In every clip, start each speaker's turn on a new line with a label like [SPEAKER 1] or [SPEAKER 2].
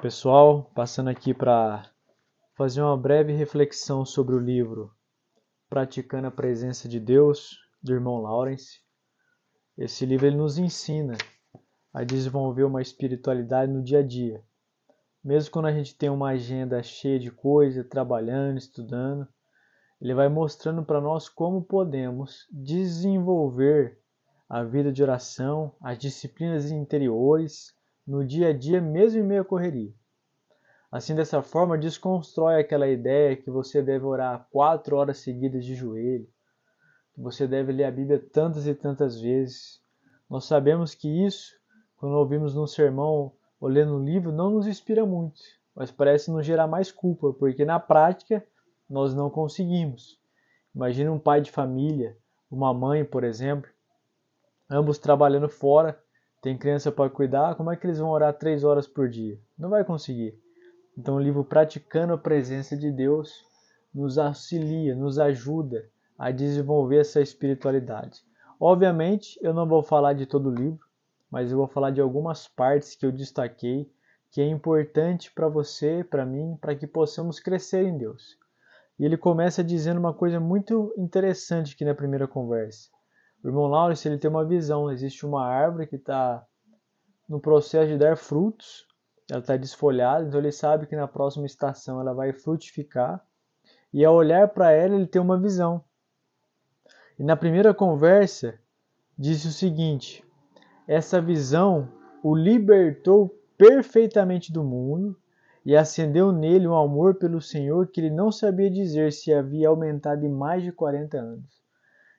[SPEAKER 1] Pessoal, passando aqui para fazer uma breve reflexão sobre o livro Praticando a Presença de Deus, do irmão Lawrence. Esse livro ele nos ensina a desenvolver uma espiritualidade no dia a dia. Mesmo quando a gente tem uma agenda cheia de coisa, trabalhando, estudando, ele vai mostrando para nós como podemos desenvolver a vida de oração, as disciplinas interiores, no dia a dia, mesmo em meio à correria. Assim, dessa forma, desconstrói aquela ideia que você deve orar quatro horas seguidas de joelho, que você deve ler a Bíblia tantas e tantas vezes. Nós sabemos que isso, quando ouvimos num sermão ou lendo um livro, não nos inspira muito, mas parece nos gerar mais culpa, porque na prática nós não conseguimos. Imagine um pai de família, uma mãe, por exemplo, ambos trabalhando fora tem criança para cuidar, como é que eles vão orar três horas por dia? Não vai conseguir. Então o livro Praticando a Presença de Deus nos auxilia, nos ajuda a desenvolver essa espiritualidade. Obviamente, eu não vou falar de todo o livro, mas eu vou falar de algumas partes que eu destaquei que é importante para você, para mim, para que possamos crescer em Deus. E ele começa dizendo uma coisa muito interessante aqui na primeira conversa. O irmão Lawrence ele tem uma visão. Existe uma árvore que está no processo de dar frutos, ela está desfolhada, então ele sabe que na próxima estação ela vai frutificar. E ao olhar para ela, ele tem uma visão. E na primeira conversa, disse o seguinte: essa visão o libertou perfeitamente do mundo e acendeu nele um amor pelo Senhor que ele não sabia dizer se havia aumentado em mais de 40 anos.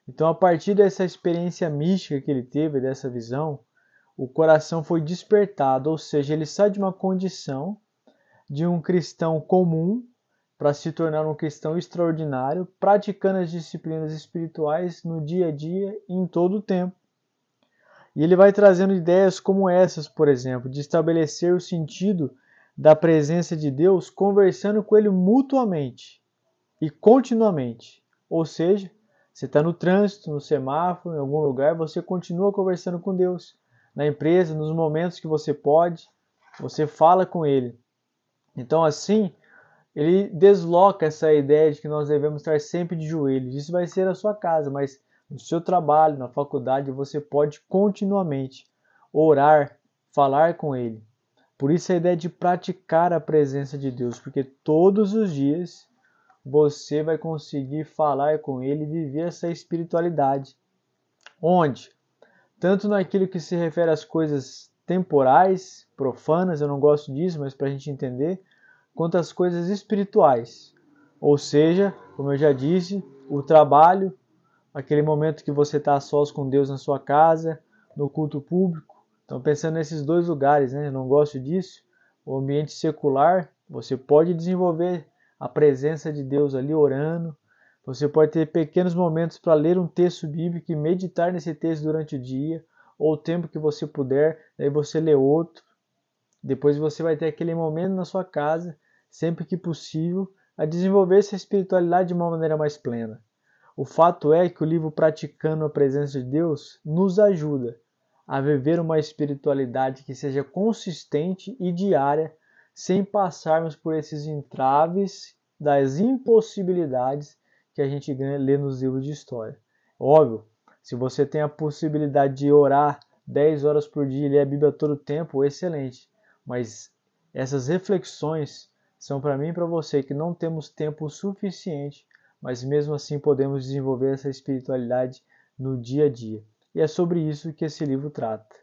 [SPEAKER 1] Então, a partir dessa experiência mística que ele teve, dessa visão, o coração foi despertado, ou seja, ele sai de uma condição de um cristão comum para se tornar um cristão extraordinário, praticando as disciplinas espirituais no dia a dia e em todo o tempo. E ele vai trazendo ideias como essas, por exemplo, de estabelecer o sentido da presença de Deus conversando com ele mutuamente e continuamente. Ou seja, você está no trânsito, no semáforo, em algum lugar, você continua conversando com Deus. Na empresa, nos momentos que você pode, você fala com Ele. Então, assim, ele desloca essa ideia de que nós devemos estar sempre de joelhos. Isso vai ser a sua casa, mas no seu trabalho, na faculdade, você pode continuamente orar, falar com Ele. Por isso a ideia de praticar a presença de Deus, porque todos os dias você vai conseguir falar com ele e viver essa espiritualidade. Onde? Tanto naquilo que se refere às coisas temporais, profanas, eu não gosto disso, mas para a gente entender, quanto às coisas espirituais. Ou seja, como eu já disse, o trabalho, aquele momento que você está sós com Deus na sua casa, no culto público. Então, pensando nesses dois lugares, né? eu não gosto disso. O ambiente secular, você pode desenvolver a presença de Deus ali orando. Você pode ter pequenos momentos para ler um texto bíblico e meditar nesse texto durante o dia, ou o tempo que você puder, daí você lê outro. Depois você vai ter aquele momento na sua casa, sempre que possível, a desenvolver essa espiritualidade de uma maneira mais plena. O fato é que o livro Praticando a Presença de Deus nos ajuda a viver uma espiritualidade que seja consistente e diária sem passarmos por esses entraves das impossibilidades que a gente lê nos livros de história. Óbvio, se você tem a possibilidade de orar 10 horas por dia e ler a Bíblia todo o tempo, excelente. Mas essas reflexões são para mim e para você que não temos tempo suficiente, mas mesmo assim podemos desenvolver essa espiritualidade no dia a dia. E é sobre isso que esse livro trata.